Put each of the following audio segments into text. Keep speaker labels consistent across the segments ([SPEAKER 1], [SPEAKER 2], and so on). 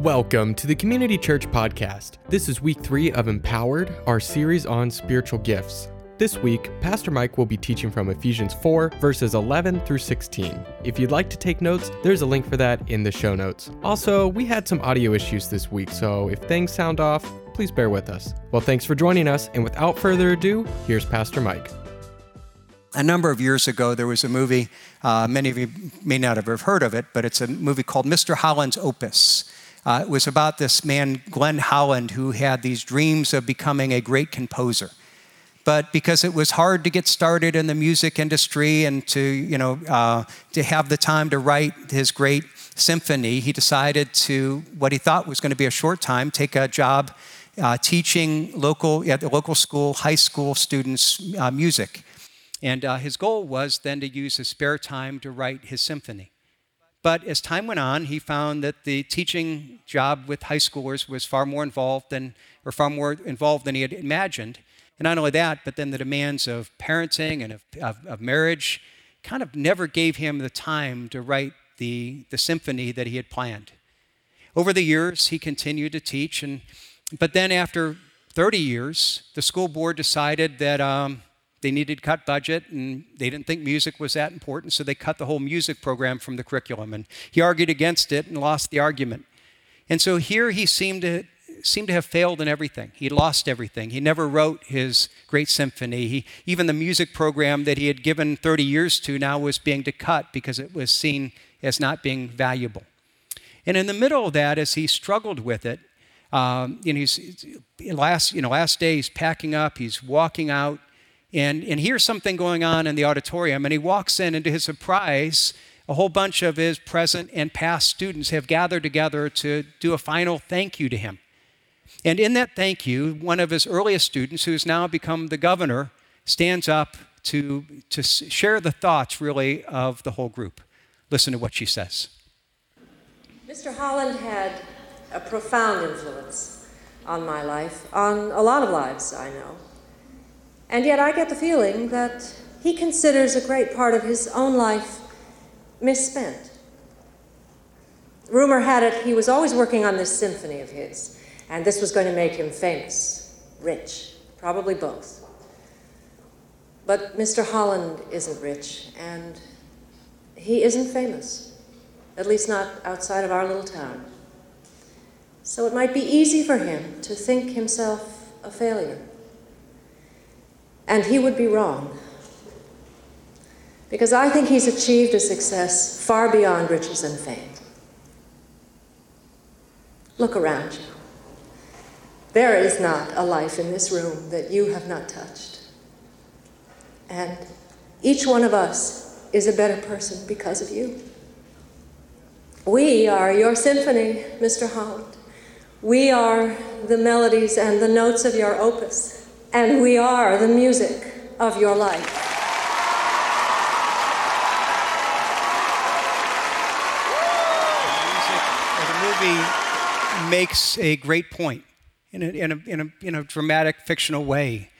[SPEAKER 1] Welcome to the Community Church Podcast. This is week three of Empowered, our series on spiritual gifts. This week, Pastor Mike will be teaching from Ephesians 4, verses 11 through 16. If you'd like to take notes, there's a link for that in the show notes. Also, we had some audio issues this week, so if things sound off, please bear with us. Well, thanks for joining us, and without further ado, here's Pastor Mike.
[SPEAKER 2] A number of years ago, there was a movie, uh, many of you may not have heard of it, but it's a movie called Mr. Holland's Opus. Uh, it was about this man, Glenn Holland, who had these dreams of becoming a great composer. But because it was hard to get started in the music industry and to, you know, uh, to have the time to write his great symphony, he decided to, what he thought was going to be a short time, take a job uh, teaching local, at the local school, high school students uh, music. And uh, his goal was then to use his spare time to write his symphony. But as time went on, he found that the teaching job with high schoolers was far more involved than, or far more involved than he had imagined. And not only that, but then the demands of parenting and of, of, of marriage kind of never gave him the time to write the, the symphony that he had planned. Over the years, he continued to teach, and, but then after 30 years, the school board decided that um, they needed to cut budget and they didn't think music was that important, so they cut the whole music program from the curriculum. And he argued against it and lost the argument. And so here he seemed to seemed to have failed in everything. He lost everything. He never wrote his great symphony. He, even the music program that he had given 30 years to now was being to cut because it was seen as not being valuable. And in the middle of that, as he struggled with it, um, you know, he's last, you know, last day he's packing up, he's walking out, and, and here's something going on in the auditorium. And he walks in, and to his surprise, a whole bunch of his present and past students have gathered together to do a final thank you to him. And in that thank you, one of his earliest students, who's now become the governor, stands up to, to share the thoughts, really, of the whole group. Listen to what she says.
[SPEAKER 3] Mr. Holland had a profound influence on my life, on a lot of lives I know. And yet I get the feeling that he considers a great part of his own life misspent. Rumor had it he was always working on this symphony of his, and this was going to make him famous, rich, probably both. But Mr. Holland isn't rich, and he isn't famous, at least not outside of our little town. So it might be easy for him to think himself a failure. And he would be wrong. Because I think he's achieved a success far beyond riches and fame. Look around you. There is not a life in this room that you have not touched. And each one of us is a better person because of you. We are your symphony, Mr. Holland. We are the melodies and the notes of your opus and we are the music of your life.
[SPEAKER 2] The movie makes a great point in a, in, a, in, a, in a dramatic fictional way.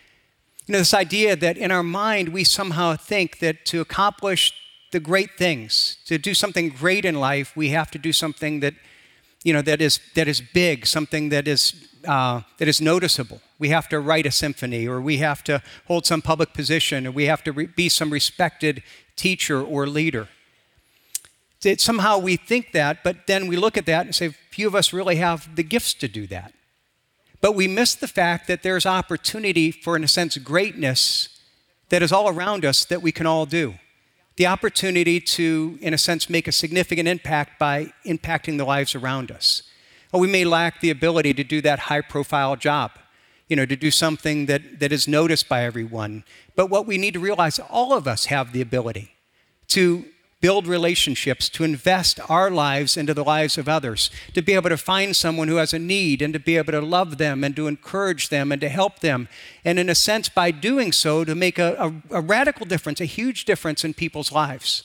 [SPEAKER 2] You know, this idea that in our mind we somehow think that to accomplish the great things, to do something great in life, we have to do something that, you know, that is, that is big, something that is, uh, that is noticeable we have to write a symphony, or we have to hold some public position, or we have to re- be some respected teacher or leader. It, somehow we think that, but then we look at that and say, few of us really have the gifts to do that. But we miss the fact that there's opportunity for, in a sense, greatness that is all around us that we can all do. The opportunity to, in a sense, make a significant impact by impacting the lives around us. Or we may lack the ability to do that high profile job you know, to do something that, that is noticed by everyone. But what we need to realize, all of us have the ability to build relationships, to invest our lives into the lives of others, to be able to find someone who has a need and to be able to love them and to encourage them and to help them. And in a sense, by doing so, to make a, a, a radical difference, a huge difference in people's lives.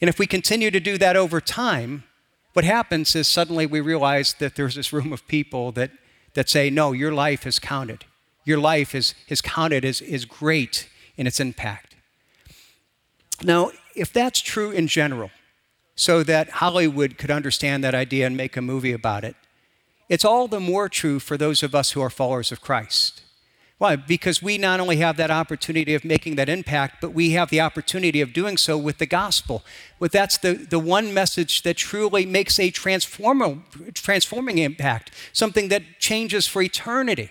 [SPEAKER 2] And if we continue to do that over time, what happens is suddenly we realize that there's this room of people that that say, no, your life has counted. Your life is, is counted as, is great in its impact. Now, if that's true in general, so that Hollywood could understand that idea and make a movie about it. It's all the more true for those of us who are followers of Christ. Why? Because we not only have that opportunity of making that impact, but we have the opportunity of doing so with the gospel. But that's the, the one message that truly makes a transforming, transforming impact, something that changes for eternity.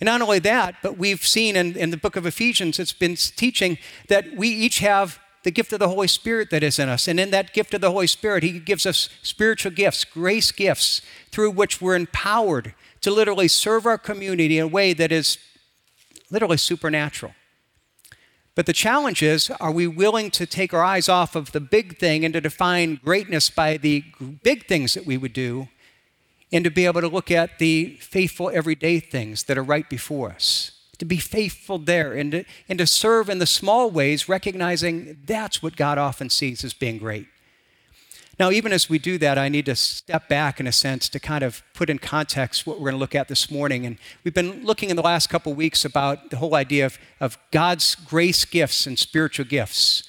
[SPEAKER 2] And not only that, but we've seen in, in the book of Ephesians, it's been teaching that we each have the gift of the Holy Spirit that is in us. And in that gift of the Holy Spirit, He gives us spiritual gifts, grace gifts, through which we're empowered to literally serve our community in a way that is literally supernatural. But the challenge is are we willing to take our eyes off of the big thing and to define greatness by the big things that we would do and to be able to look at the faithful everyday things that are right before us? To be faithful there and to, and to serve in the small ways, recognizing that's what God often sees as being great. Now, even as we do that, I need to step back in a sense to kind of put in context what we're going to look at this morning. And we've been looking in the last couple weeks about the whole idea of, of God's grace gifts and spiritual gifts.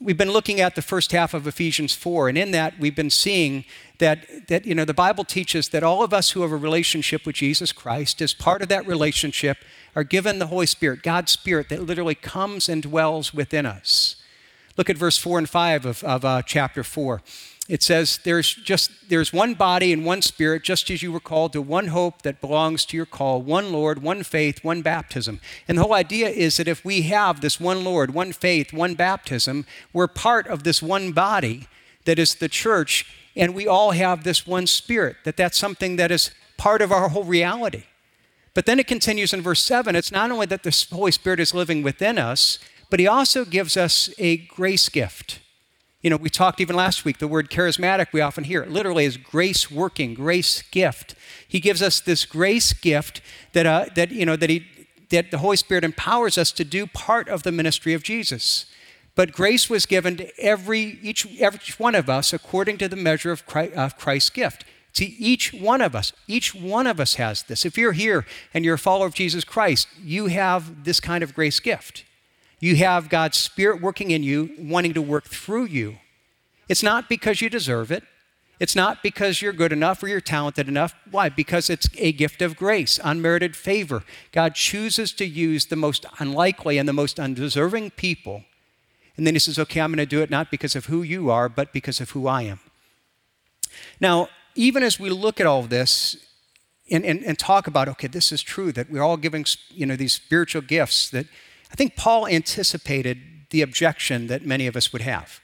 [SPEAKER 2] We've been looking at the first half of Ephesians 4, and in that we've been seeing that, that you know, the Bible teaches that all of us who have a relationship with Jesus Christ, as part of that relationship, are given the Holy Spirit, God's Spirit, that literally comes and dwells within us. Look at verse 4 and 5 of, of uh, chapter 4 it says there's just there's one body and one spirit just as you were called to one hope that belongs to your call one lord one faith one baptism. And the whole idea is that if we have this one lord one faith one baptism we're part of this one body that is the church and we all have this one spirit that that's something that is part of our whole reality. But then it continues in verse 7 it's not only that the holy spirit is living within us but he also gives us a grace gift you know, we talked even last week, the word charismatic, we often hear it literally is grace working, grace gift. He gives us this grace gift that, uh, that, you know, that, he, that the Holy Spirit empowers us to do part of the ministry of Jesus. But grace was given to every, each, every one of us according to the measure of, Christ, of Christ's gift. To each one of us, each one of us has this. If you're here and you're a follower of Jesus Christ, you have this kind of grace gift. You have God's Spirit working in you, wanting to work through you. It's not because you deserve it. It's not because you're good enough or you're talented enough. Why? Because it's a gift of grace, unmerited favor. God chooses to use the most unlikely and the most undeserving people. And then He says, okay, I'm going to do it not because of who you are, but because of who I am. Now, even as we look at all this and, and, and talk about, okay, this is true, that we're all giving you know, these spiritual gifts that I think Paul anticipated the objection that many of us would have.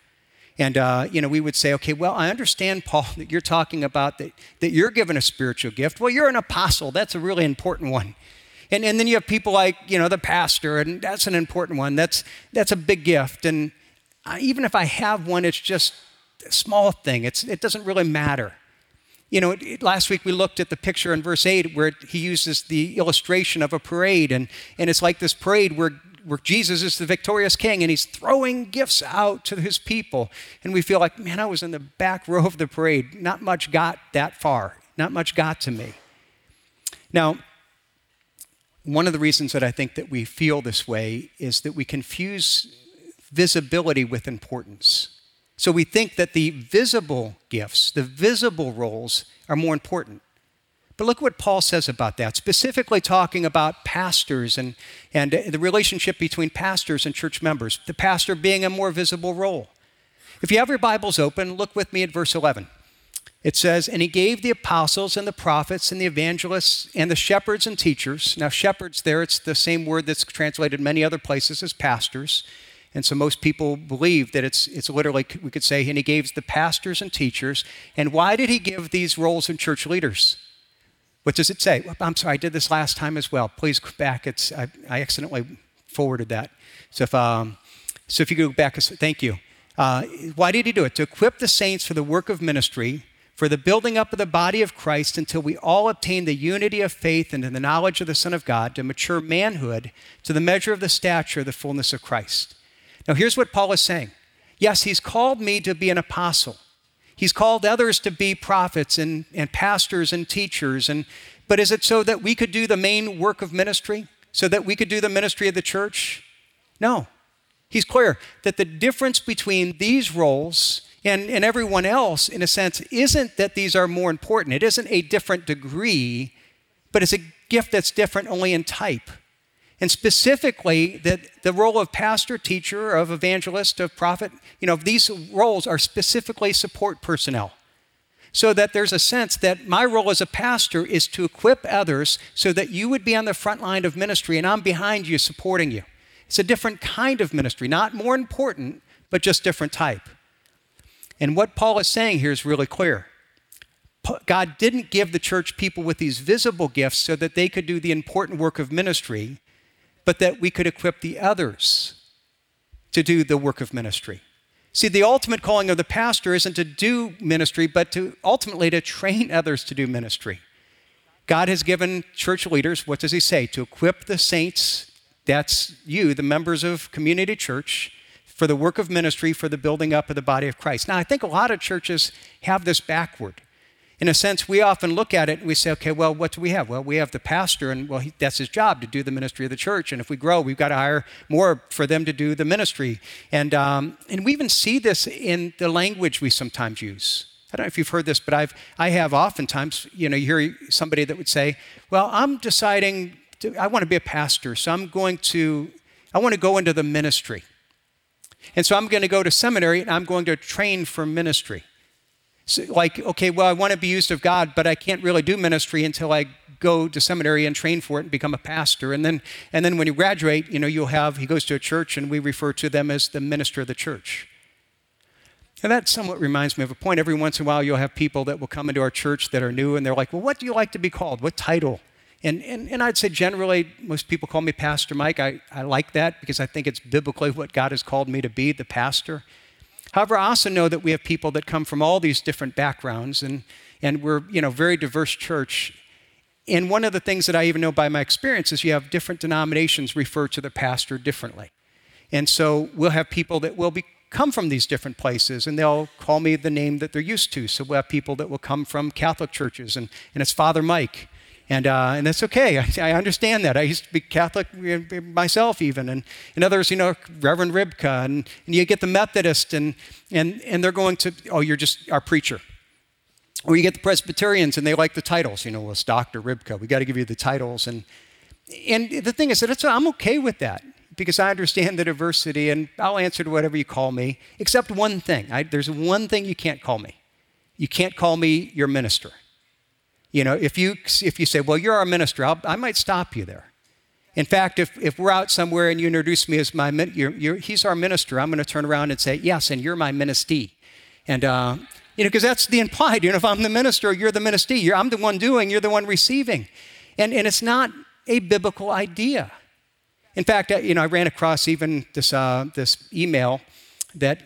[SPEAKER 2] And, uh, you know, we would say, okay, well, I understand, Paul, that you're talking about that, that you're given a spiritual gift. Well, you're an apostle. That's a really important one. And, and then you have people like, you know, the pastor, and that's an important one. That's, that's a big gift. And I, even if I have one, it's just a small thing. It's, it doesn't really matter. You know, it, last week we looked at the picture in verse 8 where he uses the illustration of a parade. And, and it's like this parade where where Jesus is the victorious king and he's throwing gifts out to his people. And we feel like, man, I was in the back row of the parade. Not much got that far, not much got to me. Now, one of the reasons that I think that we feel this way is that we confuse visibility with importance. So we think that the visible gifts, the visible roles, are more important. But look what Paul says about that, specifically talking about pastors and, and the relationship between pastors and church members, the pastor being a more visible role. If you have your Bibles open, look with me at verse 11. It says, And he gave the apostles and the prophets and the evangelists and the shepherds and teachers. Now, shepherds there, it's the same word that's translated many other places as pastors. And so most people believe that it's, it's literally, we could say, and he gave the pastors and teachers. And why did he give these roles in church leaders? What does it say? I'm sorry, I did this last time as well. Please go back. It's, I, I accidentally forwarded that. So if, um, so if you go back, thank you. Uh, why did he do it? To equip the saints for the work of ministry, for the building up of the body of Christ until we all obtain the unity of faith and in the knowledge of the Son of God, to mature manhood to the measure of the stature of the fullness of Christ. Now, here's what Paul is saying. Yes, he's called me to be an apostle. He's called others to be prophets and, and pastors and teachers. And, but is it so that we could do the main work of ministry? So that we could do the ministry of the church? No. He's clear that the difference between these roles and, and everyone else, in a sense, isn't that these are more important. It isn't a different degree, but it's a gift that's different only in type. And specifically, that the role of pastor, teacher, of evangelist, of prophet, you know, these roles are specifically support personnel. So that there's a sense that my role as a pastor is to equip others so that you would be on the front line of ministry and I'm behind you supporting you. It's a different kind of ministry, not more important, but just different type. And what Paul is saying here is really clear. God didn't give the church people with these visible gifts so that they could do the important work of ministry, but that we could equip the others to do the work of ministry. See, the ultimate calling of the pastor isn't to do ministry, but to ultimately to train others to do ministry. God has given church leaders, what does he say? To equip the saints, that's you, the members of community church, for the work of ministry, for the building up of the body of Christ. Now, I think a lot of churches have this backward. In a sense, we often look at it and we say, okay, well, what do we have? Well, we have the pastor, and well, he, that's his job to do the ministry of the church. And if we grow, we've got to hire more for them to do the ministry. And, um, and we even see this in the language we sometimes use. I don't know if you've heard this, but I've, I have oftentimes, you know, you hear somebody that would say, well, I'm deciding, to, I want to be a pastor, so I'm going to, I want to go into the ministry. And so I'm going to go to seminary and I'm going to train for ministry. So like, okay, well, I want to be used of God, but I can't really do ministry until I go to seminary and train for it and become a pastor. And then, and then when you graduate, you know, you'll have, he goes to a church and we refer to them as the minister of the church. And that somewhat reminds me of a point. Every once in a while, you'll have people that will come into our church that are new and they're like, well, what do you like to be called? What title? And, and, and I'd say generally, most people call me Pastor Mike. I, I like that because I think it's biblically what God has called me to be, the pastor. However, I also know that we have people that come from all these different backgrounds, and, and we're you know very diverse church. And one of the things that I even know by my experience is you have different denominations refer to the pastor differently. And so we'll have people that will be come from these different places and they'll call me the name that they're used to. So we'll have people that will come from Catholic churches and, and it's Father Mike. And, uh, and that's okay. I, I, understand that. I used to be Catholic myself, even. And, and others, you know, Reverend Ribka. And, and you get the Methodist, and, and, and they're going to, oh, you're just our preacher. Or you get the Presbyterians, and they like the titles. You know, well, it's Dr. Ribka. We got to give you the titles. And, and the thing is that I'm okay with that because I understand the diversity, and I'll answer to whatever you call me, except one thing. I, there's one thing you can't call me. You can't call me your minister. You know, if you, if you say, well, you're our minister, I'll, i might stop you there. In fact, if, if we're out somewhere and you introduce me as my, you're, you're, he's our minister, I'm going to turn around and say, yes, and you're my ministee. And, uh, you know, because that's the implied, you know, if I'm the minister, you're the ministee. You're, I'm the one doing, you're the one receiving. And, and it's not a biblical idea. In fact, you know, I ran across even this, uh, this email that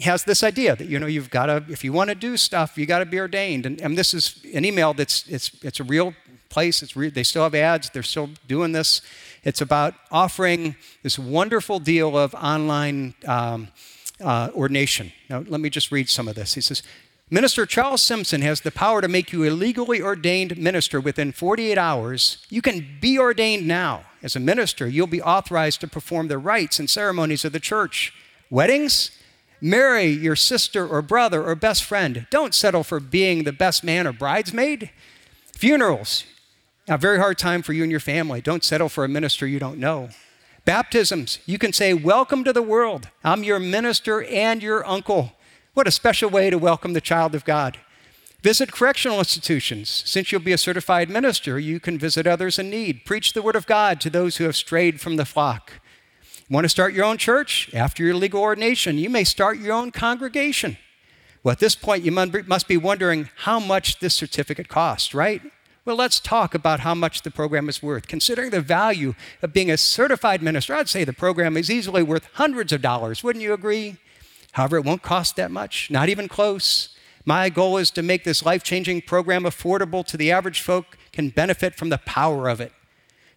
[SPEAKER 2] has this idea that you know you've got to if you want to do stuff you got to be ordained and, and, this is an email that's it's it's a real place it's re- they still have ads they're still doing this it's about offering this wonderful deal of online um, uh, ordination now let me just read some of this he says Minister Charles Simpson has the power to make you a legally ordained minister within 48 hours. You can be ordained now. As a minister, you'll be authorized to perform the rites and ceremonies of the church. Weddings, Marry your sister or brother or best friend. Don't settle for being the best man or bridesmaid. Funerals, a very hard time for you and your family. Don't settle for a minister you don't know. Baptisms, you can say, Welcome to the world. I'm your minister and your uncle. What a special way to welcome the child of God. Visit correctional institutions. Since you'll be a certified minister, you can visit others in need. Preach the word of God to those who have strayed from the flock. Want to start your own church? After your legal ordination, you may start your own congregation. Well, at this point, you must be wondering how much this certificate costs, right? Well, let's talk about how much the program is worth. Considering the value of being a certified minister, I'd say the program is easily worth hundreds of dollars. Wouldn't you agree? However, it won't cost that much, not even close. My goal is to make this life changing program affordable to the average folk can benefit from the power of it.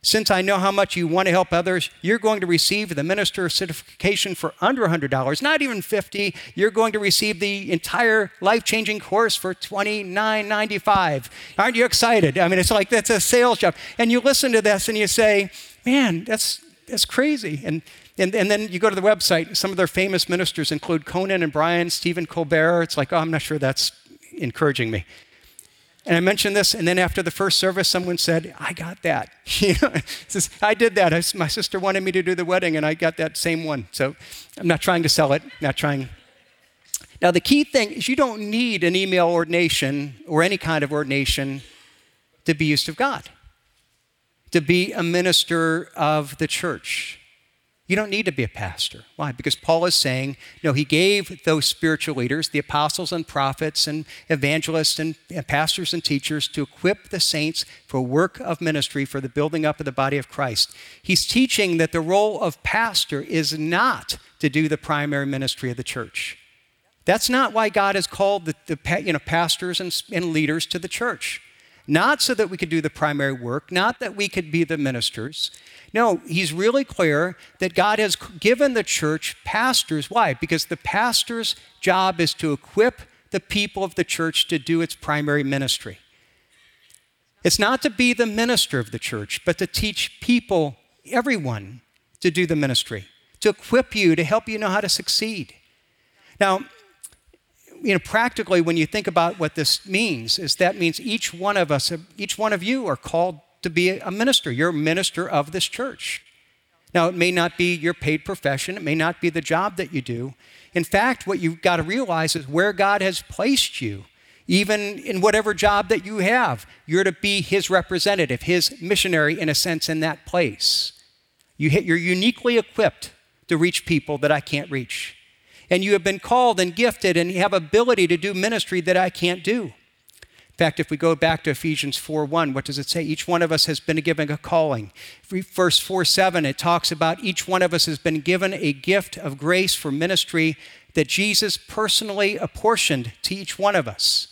[SPEAKER 2] Since I know how much you want to help others, you're going to receive the minister certification for under $100, not even 50. You're going to receive the entire life-changing course for $29.95. Aren't you excited? I mean, it's like that's a sales job. And you listen to this and you say, "Man, that's that's crazy." And And, and then you go to the website, some of their famous ministers include Conan O'Brien, Stephen Colbert. It's like, oh, I'm not sure that's encouraging me. And I mentioned this, and then after the first service, someone said, I got that. You says, I did that. I, my sister wanted me to do the wedding, and I got that same one. So I'm not trying to sell it, not trying. Now, the key thing is you don't need an email ordination or any kind of ordination to be used of God, to be a minister of the church. You don't need to be a pastor. Why? Because Paul is saying, no, he gave those spiritual leaders, the apostles and prophets and evangelists and, and, pastors and teachers, to equip the saints for work of ministry for the building up of the body of Christ. He's teaching that the role of pastor is not to do the primary ministry of the church. That's not why God has called the, the you know, pastors and, and leaders to the church. Not so that we could do the primary work, not that we could be the ministers. No, he's really clear that God has given the church pastors. Why? Because the pastor's job is to equip the people of the church to do its primary ministry. It's not to be the minister of the church, but to teach people, everyone, to do the ministry, to equip you, to help you know how to succeed. Now, you know, practically, when you think about what this means, is that means each one of us, each one of you are called to be a minister. You're a minister of this church. Now, it may not be your paid profession, it may not be the job that you do. In fact, what you've got to realize is where God has placed you, even in whatever job that you have, you're to be His representative, His missionary, in a sense, in that place. You, you're uniquely equipped to reach people that I can't reach. And you have been called and gifted and you have ability to do ministry that I can't do. In fact, if we go back to Ephesians 4 1, what does it say? Each one of us has been given a calling. Verse 4 7, it talks about each one of us has been given a gift of grace for ministry that Jesus personally apportioned to each one of us.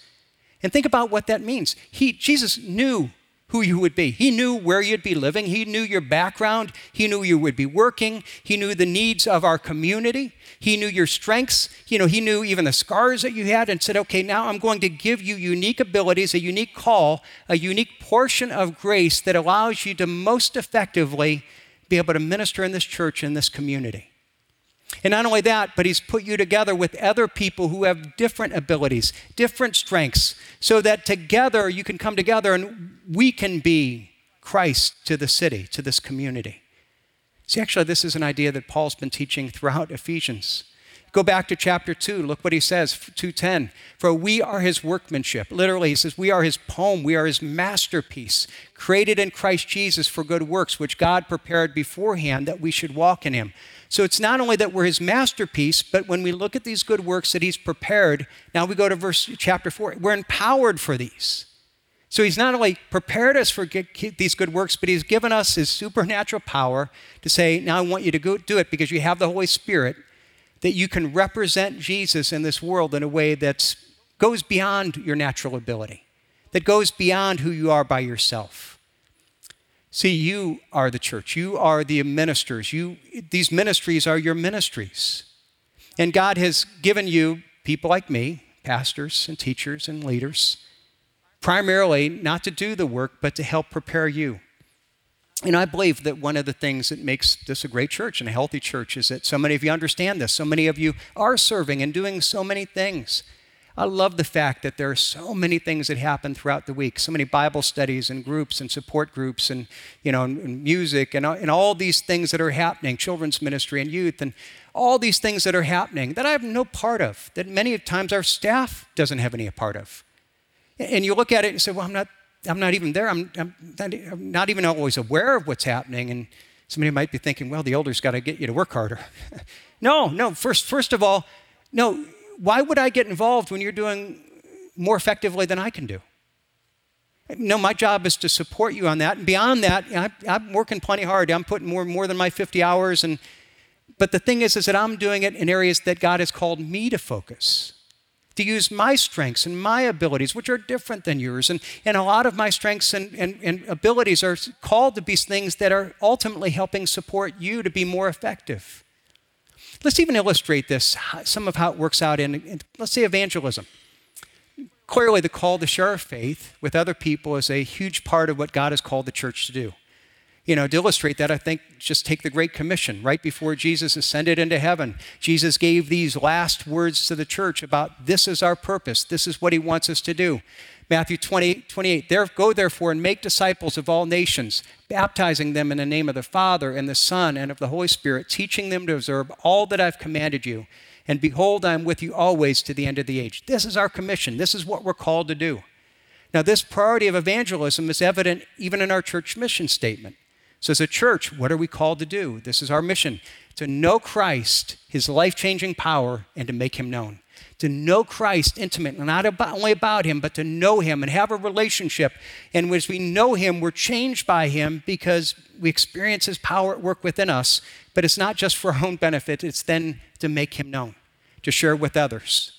[SPEAKER 2] And think about what that means. He, Jesus knew who you would be. He knew where you'd be living. He knew your background. He knew you would be working. He knew the needs of our community. He knew your strengths. You know, he knew even the scars that you had and said, okay, now I'm going to give you unique abilities, a unique call, a unique portion of grace that allows you to most effectively be able to minister in this church, in this community. And not only that, but he's put you together with other people who have different abilities, different strengths, so that together you can come together and we can be Christ to the city, to this community. See, actually, this is an idea that Paul's been teaching throughout Ephesians. Go back to chapter 2. Look what he says, 2:10. For we are his workmanship. Literally, he says, we are his poem, we are his masterpiece, created in Christ Jesus for good works, which God prepared beforehand that we should walk in him. So it's not only that we're his masterpiece, but when we look at these good works that he's prepared, now we go to verse chapter 4, we're empowered for these. So he's not only prepared us for these good works, but he's given us his supernatural power to say, now I want you to go do it because you have the Holy Spirit, that you can represent Jesus in this world in a way that goes beyond your natural ability, that goes beyond who you are by yourself. See, you are the church. You are the ministers. You, these ministries are your ministries. And God has given you people like me, pastors and teachers and leaders, primarily not to do the work, but to help prepare you. And I believe that one of the things that makes this a great church and a healthy church is that so many of you understand this. So many of you are serving and doing so many things. I love the fact that there are so many things that happen throughout the week, so many Bible studies and groups and support groups and, you know, and music and, and all these things that are happening, children's ministry and youth and all these things that are happening that I have no part of, that many times our staff doesn't have any part of. And you look at it and say, well, I'm not, I'm not even there. I'm, I'm, not, I'm not even always aware of what's happening. And somebody might be thinking, well, the elder's got to get you to work harder. no, no. First, first of all, no, why would I get involved when you're doing more effectively than I can do? No, my job is to support you on that. And beyond that, I, am working plenty hard. I'm putting more, more than my 50 hours. And, but the thing is, is that I'm doing it in areas that God has called me to focus, to use my strengths and my abilities, which are different than yours. And, and a lot of my strengths and, and, and abilities are called to be things that are ultimately helping support you to be more effective. Let's even illustrate this, some of how it works out in, in, let's say, evangelism. Clearly, the call to share faith with other people is a huge part of what God has called the church to do. You know, to illustrate that, I think just take the Great Commission. Right before Jesus ascended into heaven, Jesus gave these last words to the church about this is our purpose, this is what he wants us to do. Matthew 28, 28 there, Go therefore and make disciples of all nations, baptizing them in the name of the Father and the Son and of the Holy Spirit, teaching them to observe all that I've commanded you. And behold, I am with you always to the end of the age. This is our commission. This is what we're called to do. Now, this priority of evangelism is evident even in our church mission statement. So, as a church, what are we called to do? This is our mission to know Christ, his life changing power, and to make him known. To know Christ intimately, not about, only about him, but to know him and have a relationship. And as we know him, we're changed by him because we experience his power at work within us. But it's not just for our own benefit, it's then to make him known, to share with others.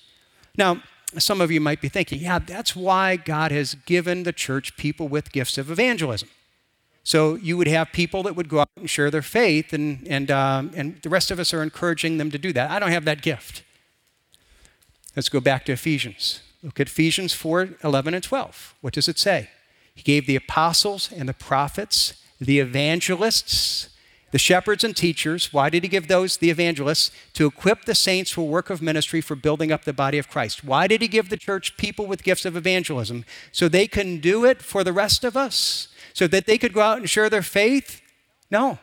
[SPEAKER 2] Now, some of you might be thinking, yeah, that's why God has given the church people with gifts of evangelism. So you would have people that would go out and share their faith, and, and, um, and the rest of us are encouraging them to do that. I don't have that gift. Let's go back to Ephesians. Look at Ephesians 4 11 and 12. What does it say? He gave the apostles and the prophets, the evangelists, the shepherds and teachers. Why did he give those, the evangelists? To equip the saints for work of ministry for building up the body of Christ. Why did he give the church people with gifts of evangelism? So they can do it for the rest of us? so that they could go out and share their faith? No.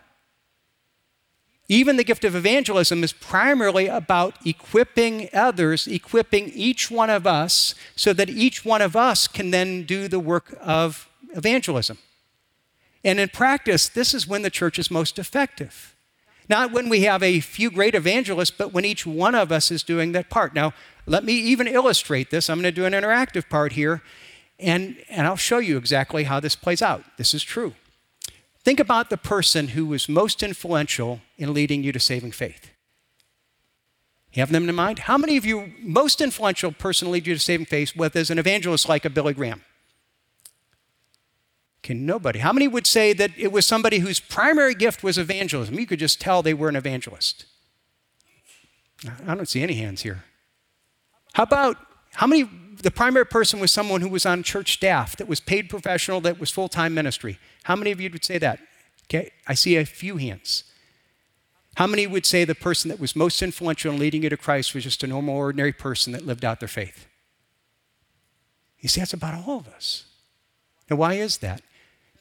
[SPEAKER 2] Even the gift of evangelism is primarily about equipping others, equipping each one of us, so that each one of us can then do the work of evangelism. And in practice, this is when the church is most effective. Not when we have a few great evangelists, but when each one of us is doing that part. Now, let me even illustrate this. I'm going to do an interactive part here. And, and I'll show you exactly how this plays out. This is true. Think about the person who was most influential in leading you to saving faith. You have them in mind? How many of you, most influential person lead you to saving faith with as an evangelist like a Billy Graham? Okay, nobody. How many would say that it was somebody whose primary gift was evangelism? You could just tell they were an evangelist. I don't see any hands here. How about how many the primary person was someone who was on church staff, that was paid professional, that was full time ministry. How many of you would say that? Okay, I see a few hands. How many would say the person that was most influential in leading you to Christ was just a normal, ordinary person that lived out their faith? You see, that's about all of us. Now, why is that?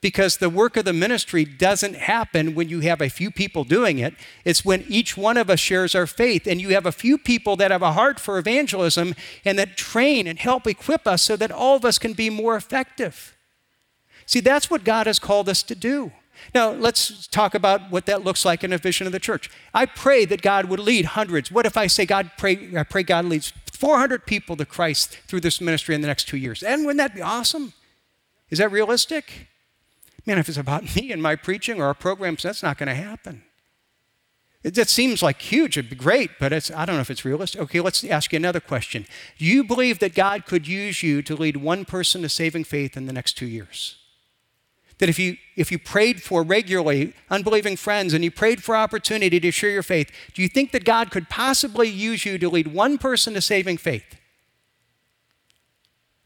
[SPEAKER 2] because the work of the ministry doesn't happen when you have a few people doing it. It's when each one of us shares our faith, and you have a few people that have a heart for evangelism and that train and help equip us so that all of us can be more effective. See, that's what God has called us to do. Now, let's talk about what that looks like in a vision of the church. I pray that God would lead hundreds. What if I say, God, pray, I pray God leads 400 people to Christ through this ministry in the next two years? And wouldn't that be awesome? Is that realistic? Man, if it's about me and my preaching or our programs, that's not going to happen. It, seems like huge, it'd be great, but it's, I don't know if it's realistic. Okay, let's ask you another question. Do you believe that God could use you to lead one person to saving faith in the next two years? That if you, if you prayed for regularly unbelieving friends and you prayed for opportunity to share your faith, do you think that God could possibly use you to lead one person to saving faith?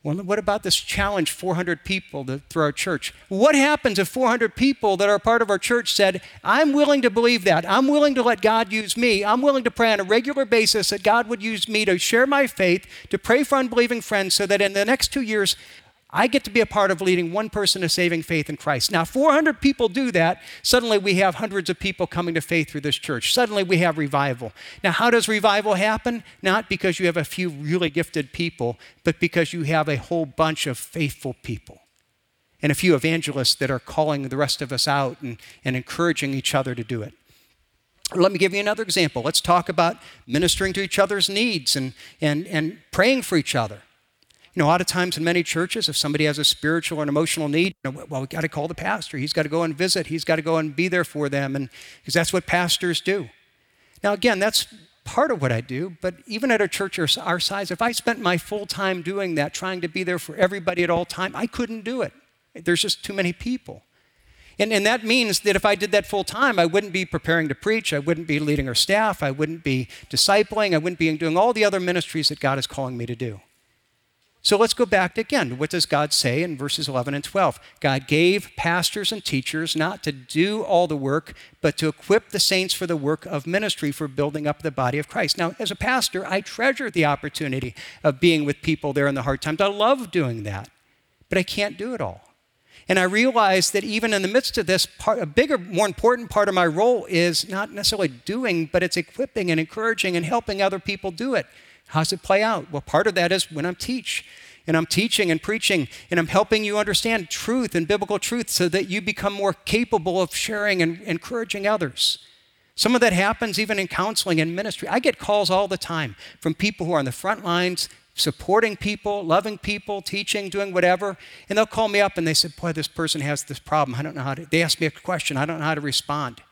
[SPEAKER 2] Well, what about this challenge 400 people to, through our church? What happens if 400 people that are part of our church said, I'm willing to believe that. I'm willing to let God use me. I'm willing to pray on a regular basis that God would use me to share my faith, to pray for unbelieving friends, so that in the next two years, I get to be a part of leading one person to saving faith in Christ. Now, 400 people do that. Suddenly, we have hundreds of people coming to faith through this church. Suddenly, we have revival. Now, how does revival happen? Not because you have a few really gifted people, but because you have a whole bunch of faithful people and a few evangelists that are calling the rest of us out and, and encouraging each other to do it. Let me give you another example. Let's talk about ministering to each other's needs and, and, and praying for each other. You know, a lot of times in many churches, if somebody has a spiritual or an emotional need, you know, well, we got to call the pastor. He's got to go and visit. He's got to go and be there for them, and because that's what pastors do. Now, again, that's part of what I do, but even at a church our size, if I spent my full time doing that, trying to be there for everybody at all time, I couldn't do it. There's just too many people. And, and that means that if I did that full time, I wouldn't be preparing to preach, I wouldn't be leading our staff, I wouldn't be discipling, I wouldn't be doing all the other ministries that God is calling me to do. So let's go back again. What does God say in verses 11 and 12? God gave pastors and teachers not to do all the work, but to equip the saints for the work of ministry for building up the body of Christ. Now, as a pastor, I treasure the opportunity of being with people there in the hard times. I love doing that, but I can't do it all. And I realize that even in the midst of this, part, a bigger, more important part of my role is not necessarily doing, but it's equipping and encouraging and helping other people do it. How does it play out? Well, part of that is when I'm teach and I'm teaching and preaching and I'm helping you understand truth and biblical truth so that you become more capable of sharing and encouraging others. Some of that happens even in counseling and ministry. I get calls all the time from people who are on the front lines, supporting people, loving people, teaching, doing whatever. And they'll call me up and they say, Boy, this person has this problem. I don't know how to. They ask me a question. I don't know how to respond.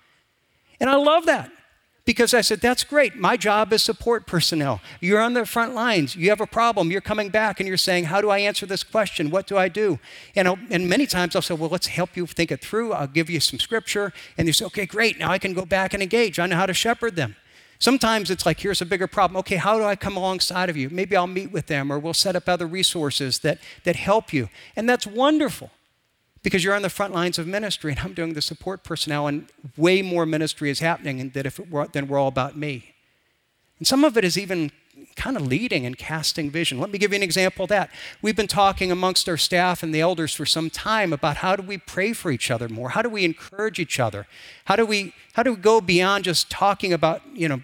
[SPEAKER 2] And I love that because I said, That's great. My job is support personnel. You're on the front lines. You have a problem. You're coming back and you're saying, How do I answer this question? What do I do? And, I'll, and many times I'll say, Well, let's help you think it through. I'll give you some scripture. And you say, Okay, great. Now I can go back and engage. I know how to shepherd them. Sometimes it's like, here's a bigger problem. Okay, how do I come alongside of you? Maybe I'll meet with them or we'll set up other resources that, that help you. And that's wonderful because you're on the front lines of ministry and I'm doing the support personnel, and way more ministry is happening than if it were, than we're all about me. And some of it is even kind of leading and casting vision. Let me give you an example of that. We've been talking amongst our staff and the elders for some time about how do we pray for each other more? How do we encourage each other? How do we how do we go beyond just talking about, you know,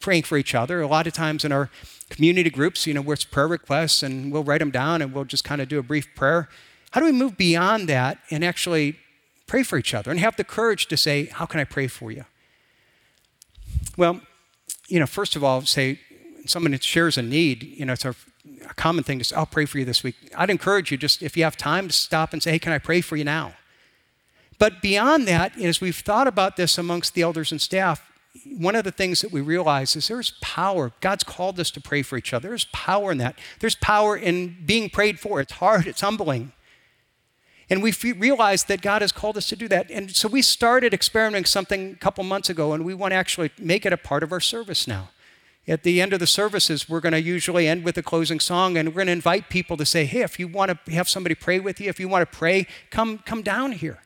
[SPEAKER 2] praying for each other? A lot of times in our community groups, you know, where it's prayer requests and we'll write them down and we'll just kind of do a brief prayer. How do we move beyond that and actually pray for each other and have the courage to say, How can I pray for you? Well, you know, first of all, say someone shares a need, you know, it's a, a common thing to say, I'll pray for you this week. I'd encourage you just, if you have time, to stop and say, Hey, can I pray for you now? But beyond that, as we've thought about this amongst the elders and staff, one of the things that we realize is there's power. God's called us to pray for each other. There's power in that. There's power in being prayed for. It's hard, it's humbling. And we realized that God has called us to do that. And so we started experimenting something a couple months ago, and we want to actually make it a part of our service now. At the end of the services, we're going to usually end with a closing song, and we're going to invite people to say, hey, if you want to have somebody pray with you, if you want to pray, come, come down here.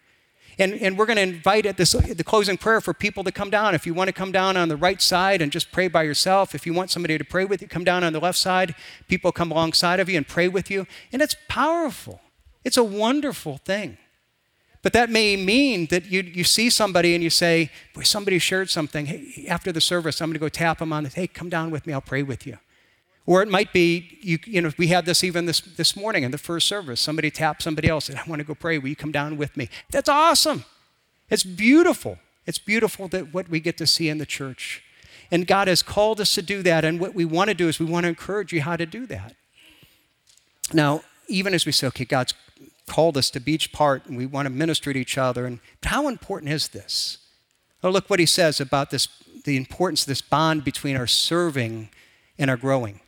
[SPEAKER 2] And, and we're going to invite at this, the closing prayer for people to come down. If you want to come down on the right side and just pray by yourself, if you want somebody to pray with you, come down on the left side. People come alongside of you and pray with you. And it's powerful. It's a wonderful thing. But that may mean that you, you see somebody and you say, Boy, somebody shared something. Hey, after the service, I'm going to go tap them on the, hey, come down with me, I'll pray with you. Or it might be, you, you know, we had this even this, this morning in the first service. Somebody tapped somebody else and said, I want to go pray. Will you come down with me? That's awesome. It's beautiful. It's beautiful that what we get to see in the church. And God has called us to do that. And what we want to do is we want to encourage you how to do that. Now, even as we say, okay, God's called us to be each part and we want to minister to each other. And how important is this? Oh, look what he says about this the importance of this bond between our serving and our growing.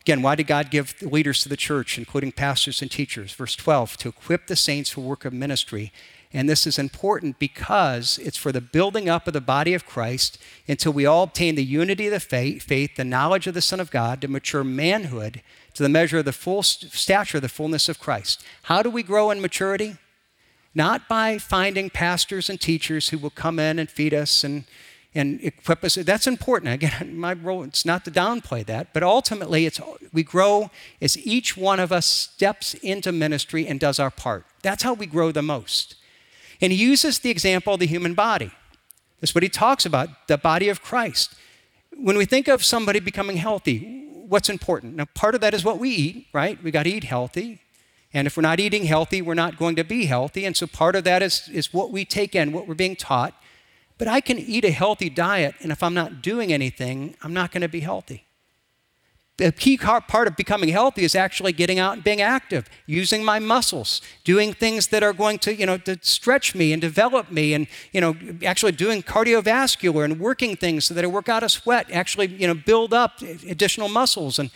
[SPEAKER 2] Again, why did God give the leaders to the church, including pastors and teachers? Verse 12, to equip the saints for work of ministry. And this is important because it's for the building up of the body of Christ until we all obtain the unity of the faith, faith the knowledge of the Son of God, to mature manhood to the measure of the full stature of the fullness of Christ. How do we grow in maturity? Not by finding pastors and teachers who will come in and feed us and, and equip us. That's important. Again, my role it's not to downplay that, but ultimately it's we grow as each one of us steps into ministry and does our part. That's how we grow the most. And he uses the example of the human body. That's what he talks about, the body of Christ. When we think of somebody becoming healthy, what's important? Now, part of that is what we eat, right? We got to eat healthy. And if we're not eating healthy, we're not going to be healthy. And so part of that is, is what we take in, what we're being taught. But I can eat a healthy diet, and if I'm not doing anything, I'm not going to be healthy the key part of becoming healthy is actually getting out and being active, using my muscles, doing things that are going to, you know, to stretch me and develop me, and you know, actually doing cardiovascular and working things so that I work out a sweat, actually, you know, build up additional muscles. And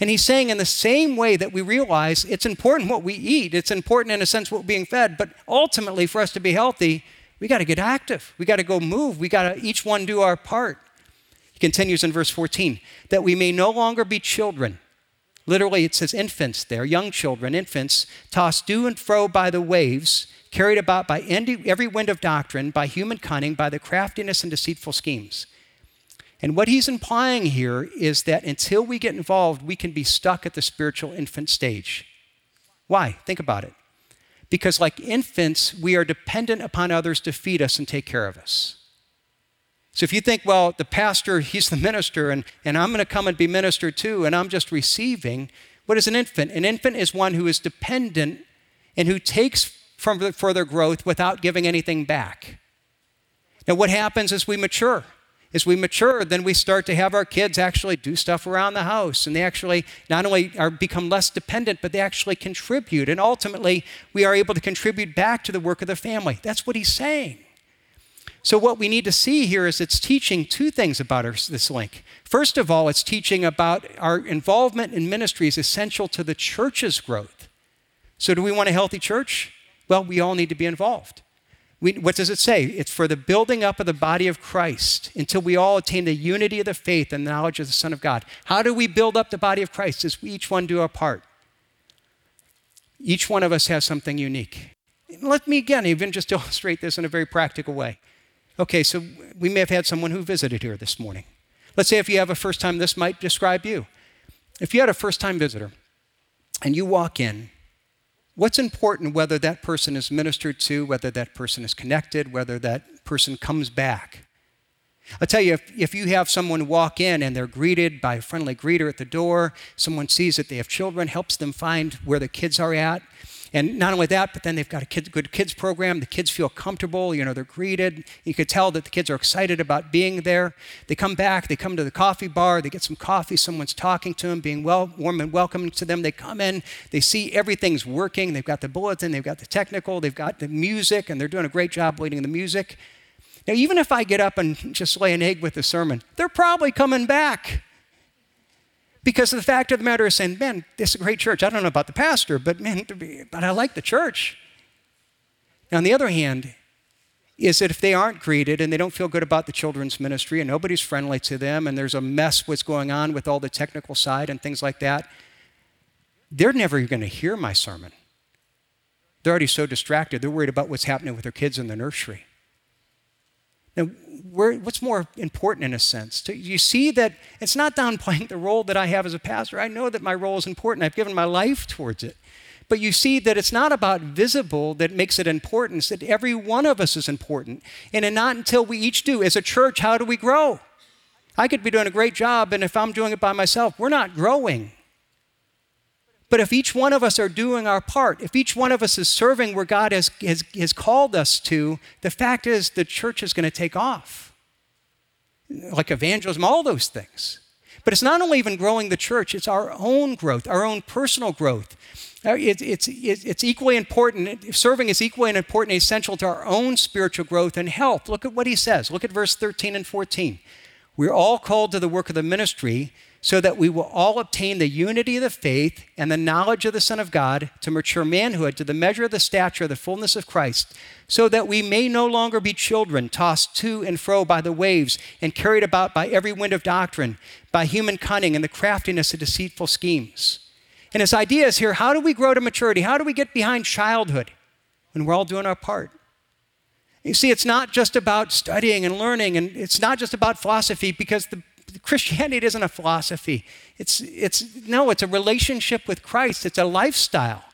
[SPEAKER 2] and he's saying in the same way that we realize it's important what we eat, it's important in a sense what we're being fed, but ultimately for us to be healthy, we got to get active. We got to go move. We got to each one do our part. He continues in verse 14 that we may no longer be children, Literally, it says infants there, young children, infants, tossed to and fro by the waves, carried about by every wind of doctrine, by human cunning, by the craftiness and deceitful schemes. And what he's implying here is that until we get involved, we can be stuck at the spiritual infant stage. Why? Think about it. Because, like infants, we are dependent upon others to feed us and take care of us. So if you think, well, the pastor, he's the minister, and, and I'm going to come and be minister too, and I'm just receiving, what is an infant? An infant is one who is dependent and who takes from further growth without giving anything back. Now, what happens as we mature? As we mature, then we start to have our kids actually do stuff around the house, and they actually not only are become less dependent, but they actually contribute, and ultimately we are able to contribute back to the work of the family. That's what he's saying. So, what we need to see here is it's teaching two things about our, this link. First of all, it's teaching about our involvement in ministry is essential to the church's growth. So, do we want a healthy church? Well, we all need to be involved. We, what does it say? It's for the building up of the body of Christ until we all attain the unity of the faith and knowledge of the Son of God. How do we build up the body of Christ? As we each one do our part. Each one of us has something unique. Let me again even just illustrate this in a very practical way. Okay, so we may have had someone who visited here this morning. Let's say if you have a first time, this might describe you. If you had a first time visitor and you walk in, what's important whether that person is ministered to, whether that person is connected, whether that person comes back? I'll tell you, if, if you have someone walk in and they're greeted by a friendly greeter at the door, someone sees that they have children, helps them find where the kids are at, and not only that, but then they've got a kid, good kids program. The kids feel comfortable. You know, they're greeted. You could tell that the kids are excited about being there. They come back. They come to the coffee bar. They get some coffee. Someone's talking to them, being well, warm and welcoming to them. They come in. They see everything's working. They've got the bulletin. They've got the technical. They've got the music, and they're doing a great job leading the music. Now, even if I get up and just lay an egg with the sermon, they're probably coming back. Because the fact of the matter is saying, man, this is a great church. I don't know about the pastor, but man, but I like the church. Now, on the other hand, is that if they aren't greeted and they don't feel good about the children's ministry and nobody's friendly to them and there's a mess what's going on with all the technical side and things like that, they're never going to hear my sermon. They're already so distracted. They're worried about what's happening with their kids in the nursery. Now, what's more important in a sense? To, you see that it's not downplaying the role that I have as a pastor. I know that my role is important. I've given my life towards it. But you see that it's not about visible that makes it important. It's that every one of us is important. And not until we each do. As a church, how do we grow? I could be doing a great job, and if I'm doing it by myself, we're not growing. But if each one of us are doing our part, if each one of us is serving where God has, has, has called us to, the fact is the church is going to take off. Like evangelism, all those things. But it's not only even growing the church, it's our own growth, our own personal growth. Uh, it, it's, it's equally important, serving is equally important and essential to our own spiritual growth and health. Look at what he says. Look at verse 13 and 14. We're all called to the work of the ministry so that we will all obtain the unity of the faith and the knowledge of the Son of God to mature manhood to the measure of the stature of the fullness of Christ, so that we may no longer be children tossed to and fro by the waves and carried about by every wind of doctrine, by human cunning and the craftiness of deceitful schemes. And his idea is here how do we grow to maturity? How do we get behind childhood when we're all doing our part? You see, it's not just about studying and learning, and it's not just about philosophy because the Christianity isn't a philosophy. It's, it's, no, it's a relationship with Christ, it's a lifestyle.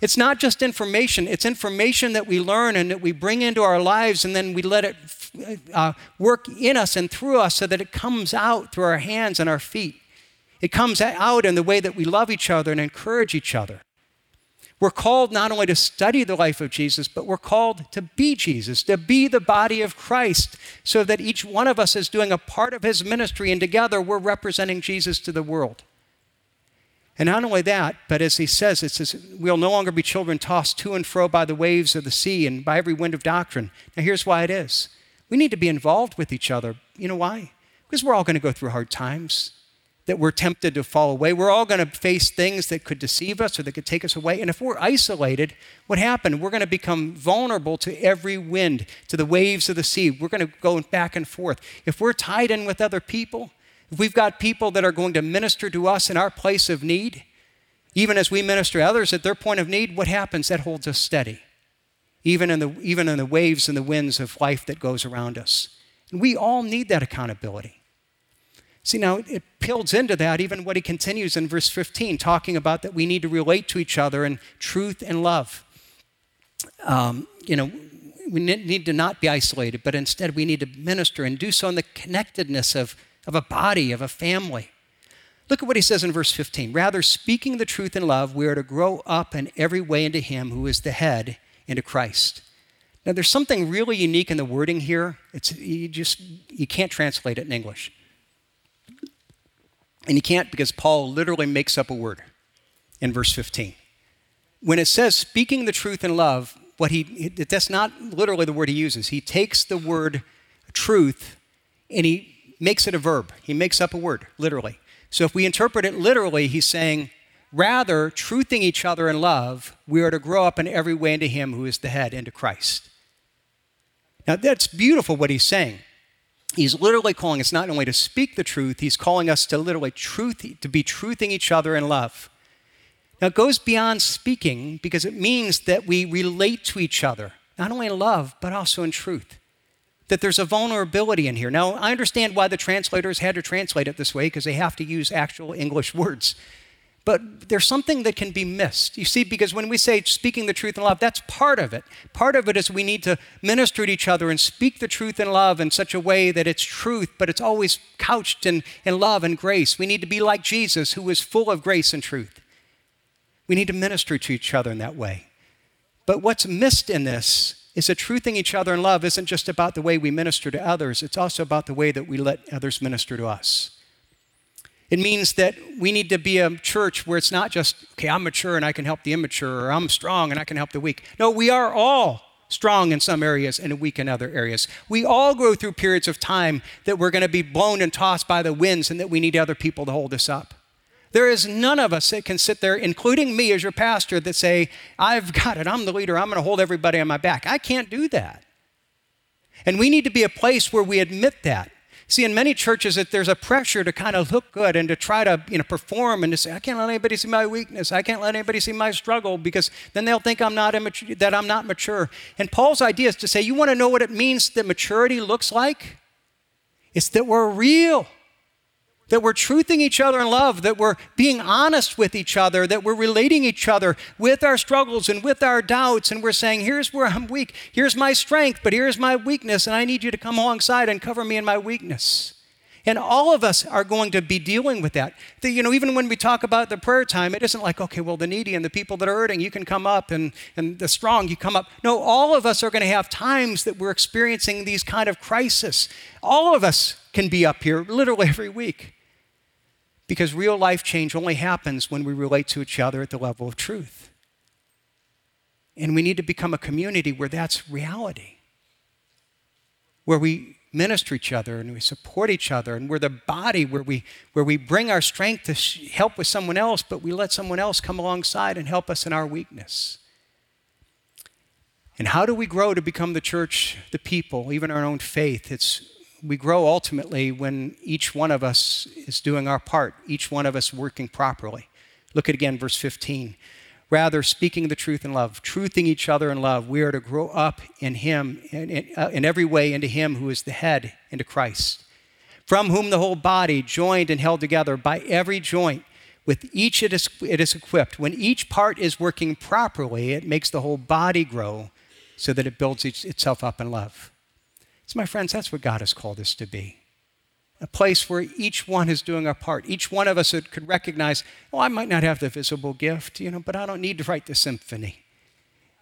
[SPEAKER 2] It's not just information, it's information that we learn and that we bring into our lives and then we let it uh, work in us and through us so that it comes out through our hands and our feet. It comes out in the way that we love each other and encourage each other. We're called not only to study the life of Jesus, but we're called to be Jesus, to be the body of Christ, so that each one of us is doing a part of his ministry, and together we're representing Jesus to the world. And not only that, but as he says, it says, we'll no longer be children tossed to and fro by the waves of the sea and by every wind of doctrine. Now, here's why it is we need to be involved with each other. You know why? Because we're all going to go through hard times that we're tempted to fall away. We're all going to face things that could deceive us or that could take us away. And if we're isolated, what happened? We're going to become vulnerable to every wind, to the waves of the sea. We're going to go back and forth. If we're tied in with other people, if we've got people that are going to minister to us in our place of need, even as we minister to others at their point of need, what happens? That holds us steady, even in the, even in the waves and the winds of life that goes around us. And we all need that accountability. See, now it builds into that even what he continues in verse 15, talking about that we need to relate to each other in truth and love. Um, you know, we need to not be isolated, but instead we need to minister and do so in the connectedness of, of a body, of a family. Look at what he says in verse 15. Rather, speaking the truth in love, we are to grow up in every way into him who is the head, into Christ. Now, there's something really unique in the wording here. It's, you just you can't translate it in English. And you can't because Paul literally makes up a word in verse 15. When it says speaking the truth in love, what he that's not literally the word he uses. He takes the word truth and he makes it a verb. He makes up a word, literally. So if we interpret it literally, he's saying, rather, truthing each other in love, we are to grow up in every way into him who is the head, into Christ. Now that's beautiful what he's saying. He's literally calling us not only to speak the truth, he's calling us to literally truth, to be truthing each other in love. Now, it goes beyond speaking because it means that we relate to each other, not only in love, but also in truth. That there's a vulnerability in here. Now, I understand why the translators had to translate it this way because they have to use actual English words. But there's something that can be missed. You see, because when we say speaking the truth in love, that's part of it. Part of it is we need to minister to each other and speak the truth in love in such a way that it's truth, but it's always couched in, in love and grace. We need to be like Jesus, who is full of grace and truth. We need to minister to each other in that way. But what's missed in this is that truthing each other in love isn't just about the way we minister to others, it's also about the way that we let others minister to us. It means that we need to be a church where it's not just, okay, I'm mature and I can help the immature, or I'm strong and I can help the weak. No, we are all strong in some areas and weak in other areas. We all go through periods of time that we're going to be blown and tossed by the winds and that we need other people to hold us up. There is none of us that can sit there, including me as your pastor, that say, I've got it, I'm the leader, I'm going to hold everybody on my back. I can't do that. And we need to be a place where we admit that. See, in many churches, that there's a pressure to kind of look good and to try to you know, perform and to say, I can't let anybody see my weakness. I can't let anybody see my struggle because then they'll think I'm not immature, that I'm not mature. And Paul's idea is to say, you want to know what it means that maturity looks like? It's that we're real that we're truthing each other in love, that we're being honest with each other, that we're relating each other with our struggles and with our doubts, and we're saying, here's where I'm weak, here's my strength, but here's my weakness, and I need you to come alongside and cover me in my weakness. And all of us are going to be dealing with that. The, you know, even when we talk about the prayer time, it isn't like, okay, well, the needy and the people that are hurting, you can come up, and, and the strong, you come up. No, all of us are going to have times that we're experiencing these kind of crises. All of us can be up here literally every week. Because real life change only happens when we relate to each other at the level of truth. And we need to become a community where that's reality, where we minister each other and we support each other, and we're the body where we, where we bring our strength to help with someone else, but we let someone else come alongside and help us in our weakness. And how do we grow to become the church, the people, even our own faith? It's we grow ultimately when each one of us is doing our part, each one of us working properly. Look at again verse 15. Rather, speaking the truth in love, truthing each other in love, we are to grow up in Him, in, in, uh, in every way, into Him who is the head, into Christ, from whom the whole body, joined and held together by every joint, with each it is, it is equipped. When each part is working properly, it makes the whole body grow so that it builds itself up in love. So, my friends, that's what God has called us to be a place where each one is doing our part. Each one of us could recognize, oh, I might not have the visible gift, you know, but I don't need to write the symphony.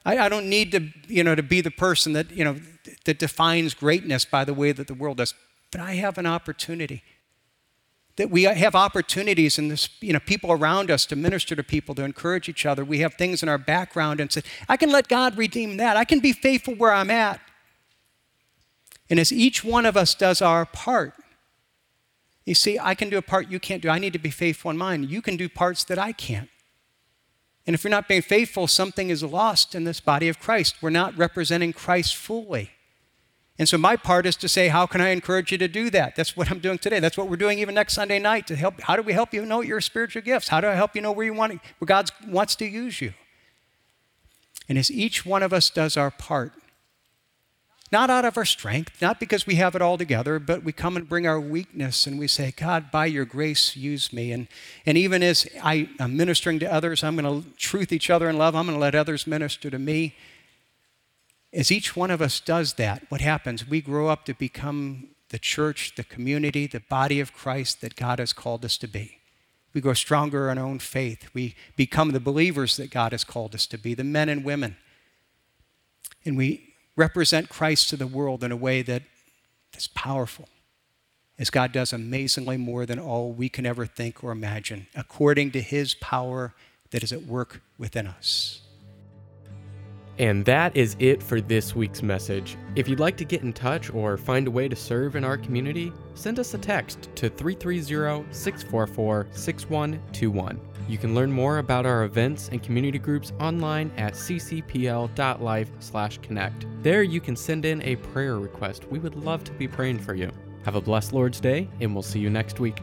[SPEAKER 2] I, I, don't need to, you know, to be the person that, you know, that defines greatness by the way that the world does. But I have an opportunity. That we have opportunities and this, you know, people around us to minister to people, to encourage each other. We have things in our background and say, I can let God redeem that. I can be faithful where I'm at. And as each one of us does our part, you see, I can do a part you can't do. I need to be faithful in mine. You can do parts that I can't. And if you're not being faithful, something is lost in this body of Christ. We're not representing Christ fully. And so my part is to say, how can I encourage you to do that? That's what I'm doing today. That's what we're doing even next Sunday night to help. How do we help you know your spiritual gifts? How do I help you know where you want where God wants to use you? And as each one of us does our part, not out of our strength, not because we have it all together, but we come and bring our weakness and we say, God, by your grace, use me. And, and even as I, am ministering to others, I'm going to truth each other in love, I'm going to let others minister to me. As each one of us does that, what happens? We grow up to become the church, the community, the body of Christ that God has called us to be. We grow stronger in our own faith. We become the believers that God has called us to be, the men and women. And we represent Christ to the world in a way that is powerful, as God does amazingly more than all we can ever think or imagine, according to his power that is at work within us.
[SPEAKER 1] And that is it for this week's message. If you'd like to get in touch or find a way to serve in our community, send us a text to 330 644 6121. You can learn more about our events and community groups online at ccpl.life/connect. There you can send in a prayer request. We would love to be praying for you. Have a blessed Lord's Day, and we'll see you next week.